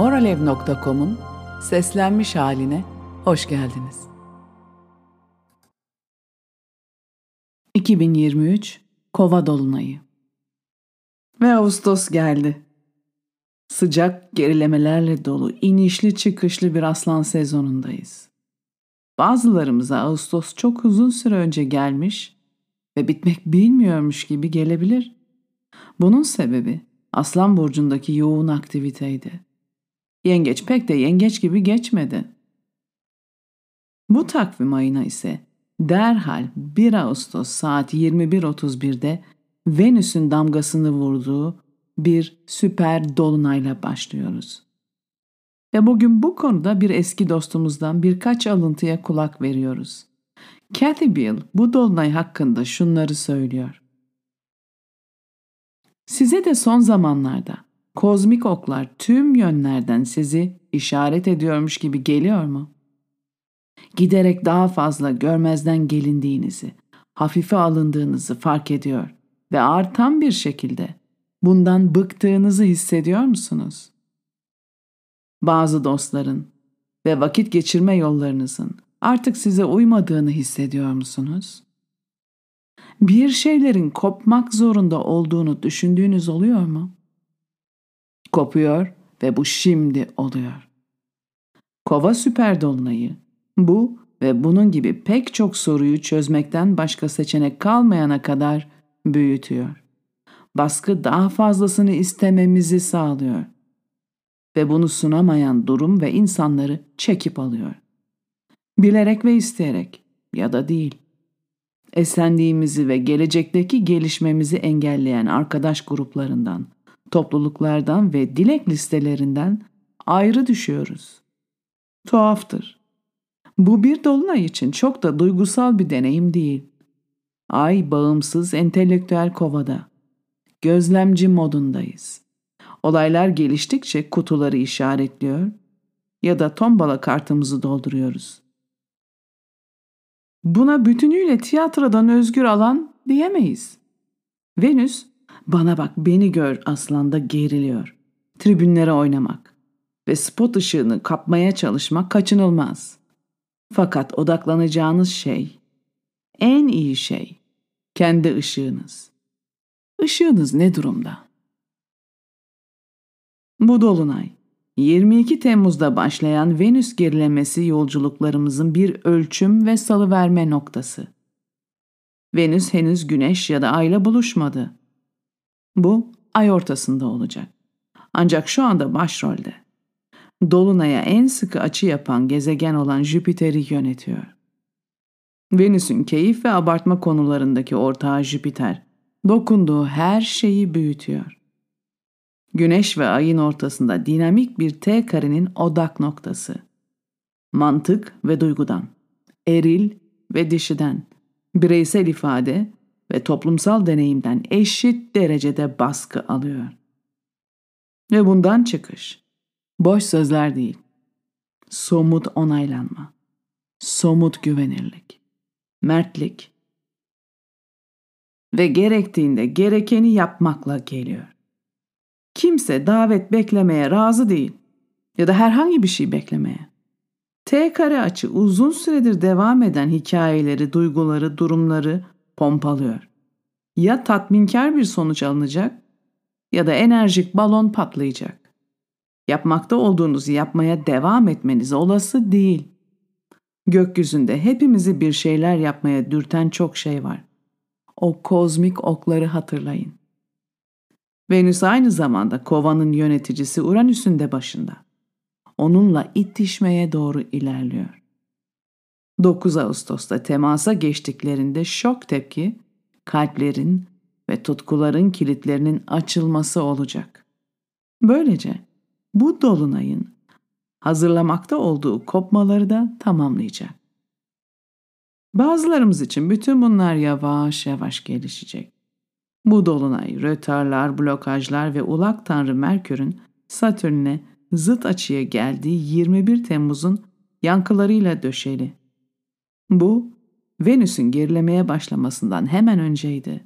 moralev.com'un seslenmiş haline hoş geldiniz. 2023 Kova Dolunayı Ve Ağustos geldi. Sıcak gerilemelerle dolu, inişli çıkışlı bir aslan sezonundayız. Bazılarımıza Ağustos çok uzun süre önce gelmiş ve bitmek bilmiyormuş gibi gelebilir. Bunun sebebi Aslan burcundaki yoğun aktiviteydi. Yengeç pek de yengeç gibi geçmedi. Bu takvim ayına ise derhal 1 Ağustos saat 21.31'de Venüs'ün damgasını vurduğu bir süper dolunayla başlıyoruz. Ve bugün bu konuda bir eski dostumuzdan birkaç alıntıya kulak veriyoruz. Cathy Bill bu dolunay hakkında şunları söylüyor. Size de son zamanlarda kozmik oklar tüm yönlerden sizi işaret ediyormuş gibi geliyor mu? Giderek daha fazla görmezden gelindiğinizi, hafife alındığınızı fark ediyor ve artan bir şekilde bundan bıktığınızı hissediyor musunuz? Bazı dostların ve vakit geçirme yollarınızın artık size uymadığını hissediyor musunuz? bir şeylerin kopmak zorunda olduğunu düşündüğünüz oluyor mu? Kopuyor ve bu şimdi oluyor. Kova süper dolunayı bu ve bunun gibi pek çok soruyu çözmekten başka seçenek kalmayana kadar büyütüyor. Baskı daha fazlasını istememizi sağlıyor ve bunu sunamayan durum ve insanları çekip alıyor. Bilerek ve isteyerek ya da değil esenliğimizi ve gelecekteki gelişmemizi engelleyen arkadaş gruplarından, topluluklardan ve dilek listelerinden ayrı düşüyoruz. Tuhaftır. Bu bir dolunay için çok da duygusal bir deneyim değil. Ay bağımsız entelektüel kovada. Gözlemci modundayız. Olaylar geliştikçe kutuları işaretliyor ya da tombala kartımızı dolduruyoruz. Buna bütünüyle tiyatrodan özgür alan diyemeyiz. Venüs, bana bak beni gör aslanda geriliyor. Tribünlere oynamak ve spot ışığını kapmaya çalışmak kaçınılmaz. Fakat odaklanacağınız şey, en iyi şey, kendi ışığınız. Işığınız ne durumda? Bu dolunay 22 Temmuz'da başlayan Venüs gerilemesi yolculuklarımızın bir ölçüm ve salıverme noktası. Venüs henüz Güneş ya da Ay'la buluşmadı. Bu ay ortasında olacak. Ancak şu anda başrolde. Dolunay'a en sıkı açı yapan gezegen olan Jüpiter'i yönetiyor. Venüs'ün keyif ve abartma konularındaki ortağı Jüpiter, dokunduğu her şeyi büyütüyor. Güneş ve ayın ortasında dinamik bir T karenin odak noktası. Mantık ve duygudan, eril ve dişiden, bireysel ifade ve toplumsal deneyimden eşit derecede baskı alıyor. Ve bundan çıkış, boş sözler değil, somut onaylanma, somut güvenirlik, mertlik ve gerektiğinde gerekeni yapmakla geliyor. Kimse davet beklemeye razı değil ya da herhangi bir şey beklemeye. T kare açı uzun süredir devam eden hikayeleri, duyguları, durumları pompalıyor. Ya tatminkar bir sonuç alınacak ya da enerjik balon patlayacak. Yapmakta olduğunuzu yapmaya devam etmeniz olası değil. Gökyüzünde hepimizi bir şeyler yapmaya dürten çok şey var. O kozmik okları hatırlayın. Venüs aynı zamanda kovanın yöneticisi Uranüs'ün de başında. Onunla itişmeye doğru ilerliyor. 9 Ağustos'ta temasa geçtiklerinde şok tepki, kalplerin ve tutkuların kilitlerinin açılması olacak. Böylece bu dolunayın hazırlamakta olduğu kopmaları da tamamlayacak. Bazılarımız için bütün bunlar yavaş yavaş gelişecek. Bu dolunay rötarlar, blokajlar ve ulak tanrı Merkür'ün Satürn'e zıt açıya geldiği 21 Temmuz'un yankılarıyla döşeli. Bu Venüs'ün gerilemeye başlamasından hemen önceydi.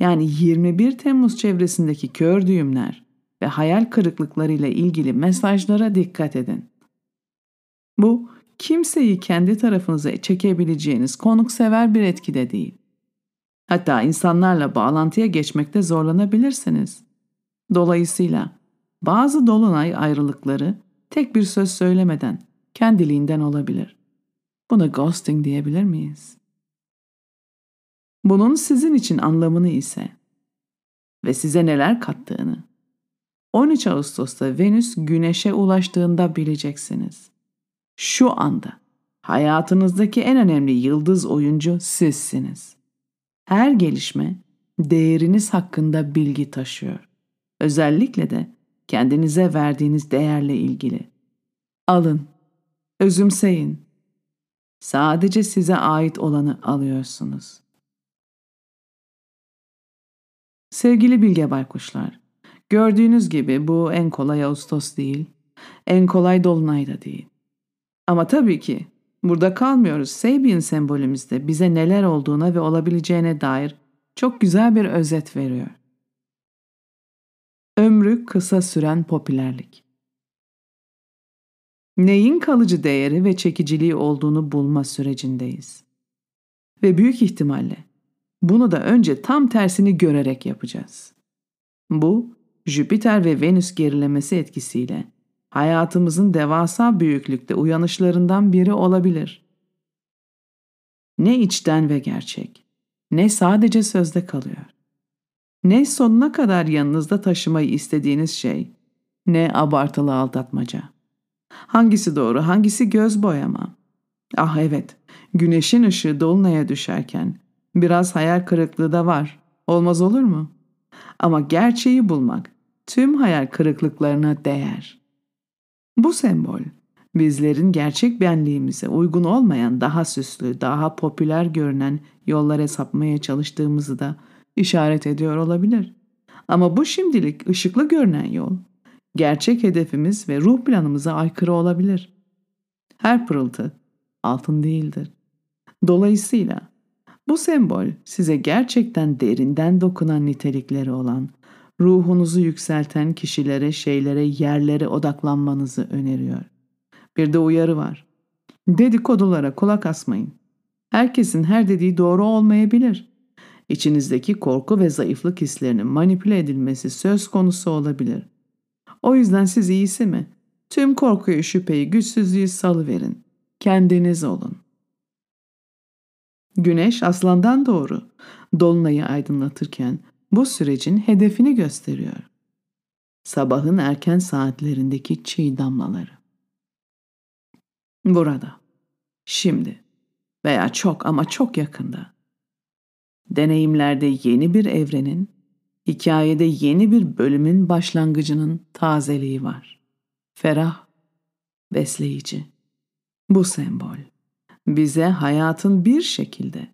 Yani 21 Temmuz çevresindeki kör düğümler ve hayal kırıklıklarıyla ilgili mesajlara dikkat edin. Bu kimseyi kendi tarafınıza çekebileceğiniz konuksever bir etki de değil. Hatta insanlarla bağlantıya geçmekte zorlanabilirsiniz. Dolayısıyla bazı dolunay ayrılıkları tek bir söz söylemeden kendiliğinden olabilir. Buna ghosting diyebilir miyiz? Bunun sizin için anlamını ise ve size neler kattığını 13 Ağustos'ta Venüs Güneş'e ulaştığında bileceksiniz. Şu anda hayatınızdaki en önemli yıldız oyuncu sizsiniz. Her gelişme değeriniz hakkında bilgi taşıyor. Özellikle de kendinize verdiğiniz değerle ilgili. Alın, özümseyin. Sadece size ait olanı alıyorsunuz. Sevgili Bilge Baykuşlar, gördüğünüz gibi bu en kolay Ağustos değil, en kolay Dolunay da değil. Ama tabii ki burada kalmıyoruz. Sabian sembolümüzde bize neler olduğuna ve olabileceğine dair çok güzel bir özet veriyor. Ömrü kısa süren popülerlik. Neyin kalıcı değeri ve çekiciliği olduğunu bulma sürecindeyiz. Ve büyük ihtimalle bunu da önce tam tersini görerek yapacağız. Bu, Jüpiter ve Venüs gerilemesi etkisiyle hayatımızın devasa büyüklükte uyanışlarından biri olabilir. Ne içten ve gerçek, ne sadece sözde kalıyor. Ne sonuna kadar yanınızda taşımayı istediğiniz şey, ne abartılı aldatmaca. Hangisi doğru, hangisi göz boyama? Ah evet, güneşin ışığı dolunaya düşerken biraz hayal kırıklığı da var. Olmaz olur mu? Ama gerçeği bulmak tüm hayal kırıklıklarına değer. Bu sembol bizlerin gerçek benliğimize uygun olmayan daha süslü, daha popüler görünen yollara sapmaya çalıştığımızı da işaret ediyor olabilir. Ama bu şimdilik ışıklı görünen yol gerçek hedefimiz ve ruh planımıza aykırı olabilir. Her pırıltı altın değildir. Dolayısıyla bu sembol size gerçekten derinden dokunan nitelikleri olan, ruhunuzu yükselten kişilere, şeylere, yerlere odaklanmanızı öneriyor. Bir de uyarı var. Dedikodulara kulak asmayın. Herkesin her dediği doğru olmayabilir. İçinizdeki korku ve zayıflık hislerinin manipüle edilmesi söz konusu olabilir. O yüzden siz iyisi mi? Tüm korkuyu, şüpheyi, güçsüzlüğü salıverin. Kendiniz olun. Güneş aslandan doğru. Dolunayı aydınlatırken bu sürecin hedefini gösteriyor. Sabahın erken saatlerindeki çiğ damlaları. Burada, şimdi veya çok ama çok yakında. Deneyimlerde yeni bir evrenin, hikayede yeni bir bölümün başlangıcının tazeliği var. Ferah, besleyici. Bu sembol bize hayatın bir şekilde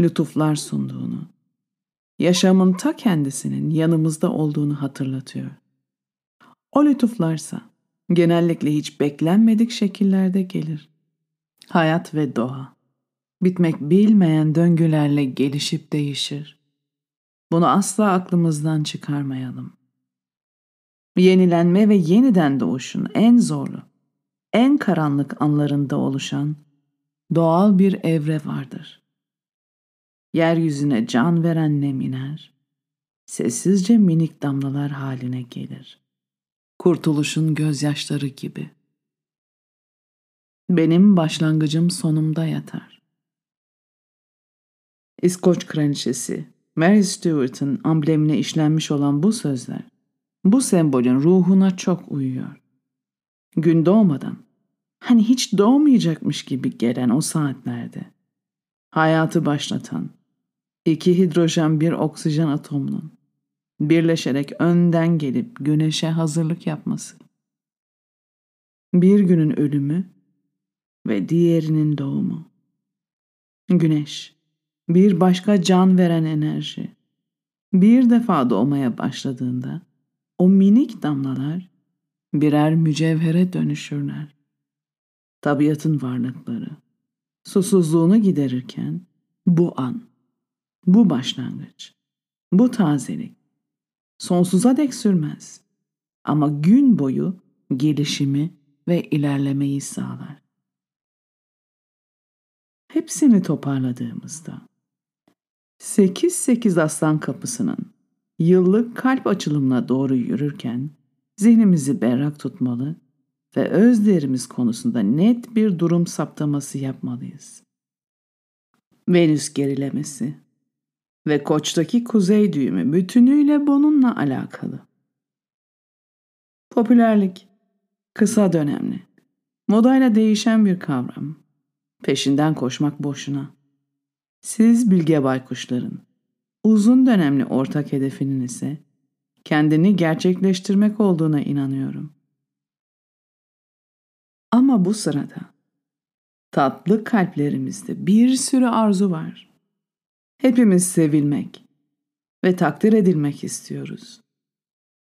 lütuflar sunduğunu, yaşamın ta kendisinin yanımızda olduğunu hatırlatıyor. O lütuflarsa genellikle hiç beklenmedik şekillerde gelir. Hayat ve doğa, bitmek bilmeyen döngülerle gelişip değişir. Bunu asla aklımızdan çıkarmayalım. Yenilenme ve yeniden doğuşun en zorlu, en karanlık anlarında oluşan doğal bir evre vardır. Yeryüzüne can veren nem iner, sessizce minik damlalar haline gelir. Kurtuluşun gözyaşları gibi. Benim başlangıcım sonumda yatar. İskoç kraliçesi Mary Stuart'ın amblemine işlenmiş olan bu sözler, bu sembolün ruhuna çok uyuyor. Gün doğmadan Hani hiç doğmayacakmış gibi gelen o saatlerde. Hayatı başlatan, iki hidrojen bir oksijen atomunun birleşerek önden gelip güneşe hazırlık yapması. Bir günün ölümü ve diğerinin doğumu. Güneş, bir başka can veren enerji. Bir defa doğmaya başladığında o minik damlalar birer mücevhere dönüşürler tabiatın varlıkları, susuzluğunu giderirken bu an, bu başlangıç, bu tazelik sonsuza dek sürmez. ama gün boyu gelişimi ve ilerlemeyi sağlar. Hepsini toparladığımızda 8-8 aslan kapısının yıllık kalp açılımına doğru yürürken zihnimizi berrak tutmalı ve özlerimiz konusunda net bir durum saptaması yapmalıyız. Venüs gerilemesi ve koçtaki kuzey düğümü bütünüyle bununla alakalı. Popülerlik kısa dönemli, modayla değişen bir kavram. Peşinden koşmak boşuna. Siz bilge baykuşların uzun dönemli ortak hedefinin ise kendini gerçekleştirmek olduğuna inanıyorum. Ama bu sırada tatlı kalplerimizde bir sürü arzu var. Hepimiz sevilmek ve takdir edilmek istiyoruz.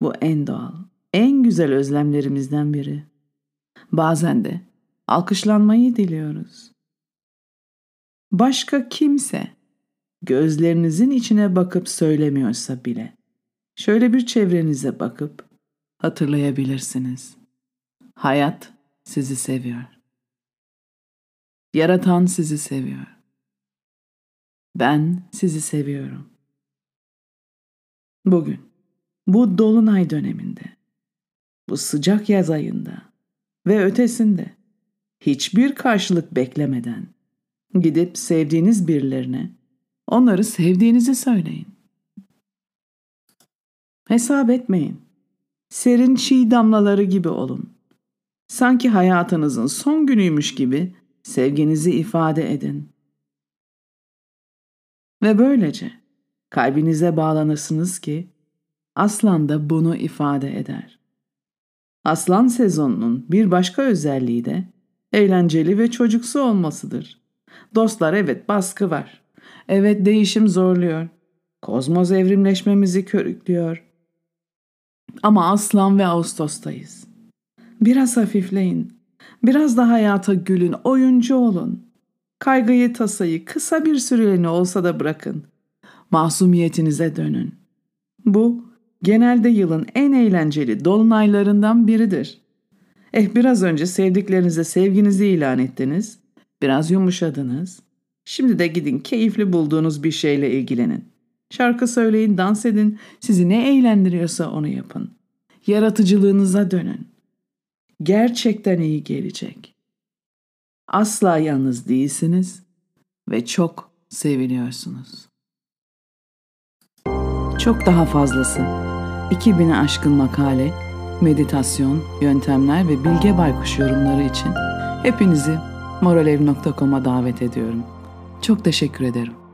Bu en doğal, en güzel özlemlerimizden biri. Bazen de alkışlanmayı diliyoruz. Başka kimse gözlerinizin içine bakıp söylemiyorsa bile şöyle bir çevrenize bakıp hatırlayabilirsiniz. Hayat sizi seviyor. Yaratan sizi seviyor. Ben sizi seviyorum. Bugün, bu dolunay döneminde, bu sıcak yaz ayında ve ötesinde hiçbir karşılık beklemeden gidip sevdiğiniz birilerine onları sevdiğinizi söyleyin. Hesap etmeyin. Serin çiğ damlaları gibi olun. Sanki hayatınızın son günüymüş gibi sevginizi ifade edin. Ve böylece kalbinize bağlanırsınız ki aslan da bunu ifade eder. Aslan sezonunun bir başka özelliği de eğlenceli ve çocuksu olmasıdır. Dostlar evet baskı var. Evet değişim zorluyor. Kozmoz evrimleşmemizi körüklüyor. Ama Aslan ve Ağustos'tayız. Biraz hafifleyin. Biraz da hayata gülün, oyuncu olun. Kaygıyı tasayı kısa bir süreliğine olsa da bırakın. Masumiyetinize dönün. Bu genelde yılın en eğlenceli dolunaylarından biridir. Eh biraz önce sevdiklerinize sevginizi ilan ettiniz. Biraz yumuşadınız. Şimdi de gidin keyifli bulduğunuz bir şeyle ilgilenin. Şarkı söyleyin, dans edin. Sizi ne eğlendiriyorsa onu yapın. Yaratıcılığınıza dönün. Gerçekten iyi gelecek. Asla yalnız değilsiniz ve çok seviliyorsunuz. Çok daha fazlası. 2000'e aşkın makale, meditasyon, yöntemler ve bilge baykuş yorumları için hepinizi moralev.com'a davet ediyorum. Çok teşekkür ederim.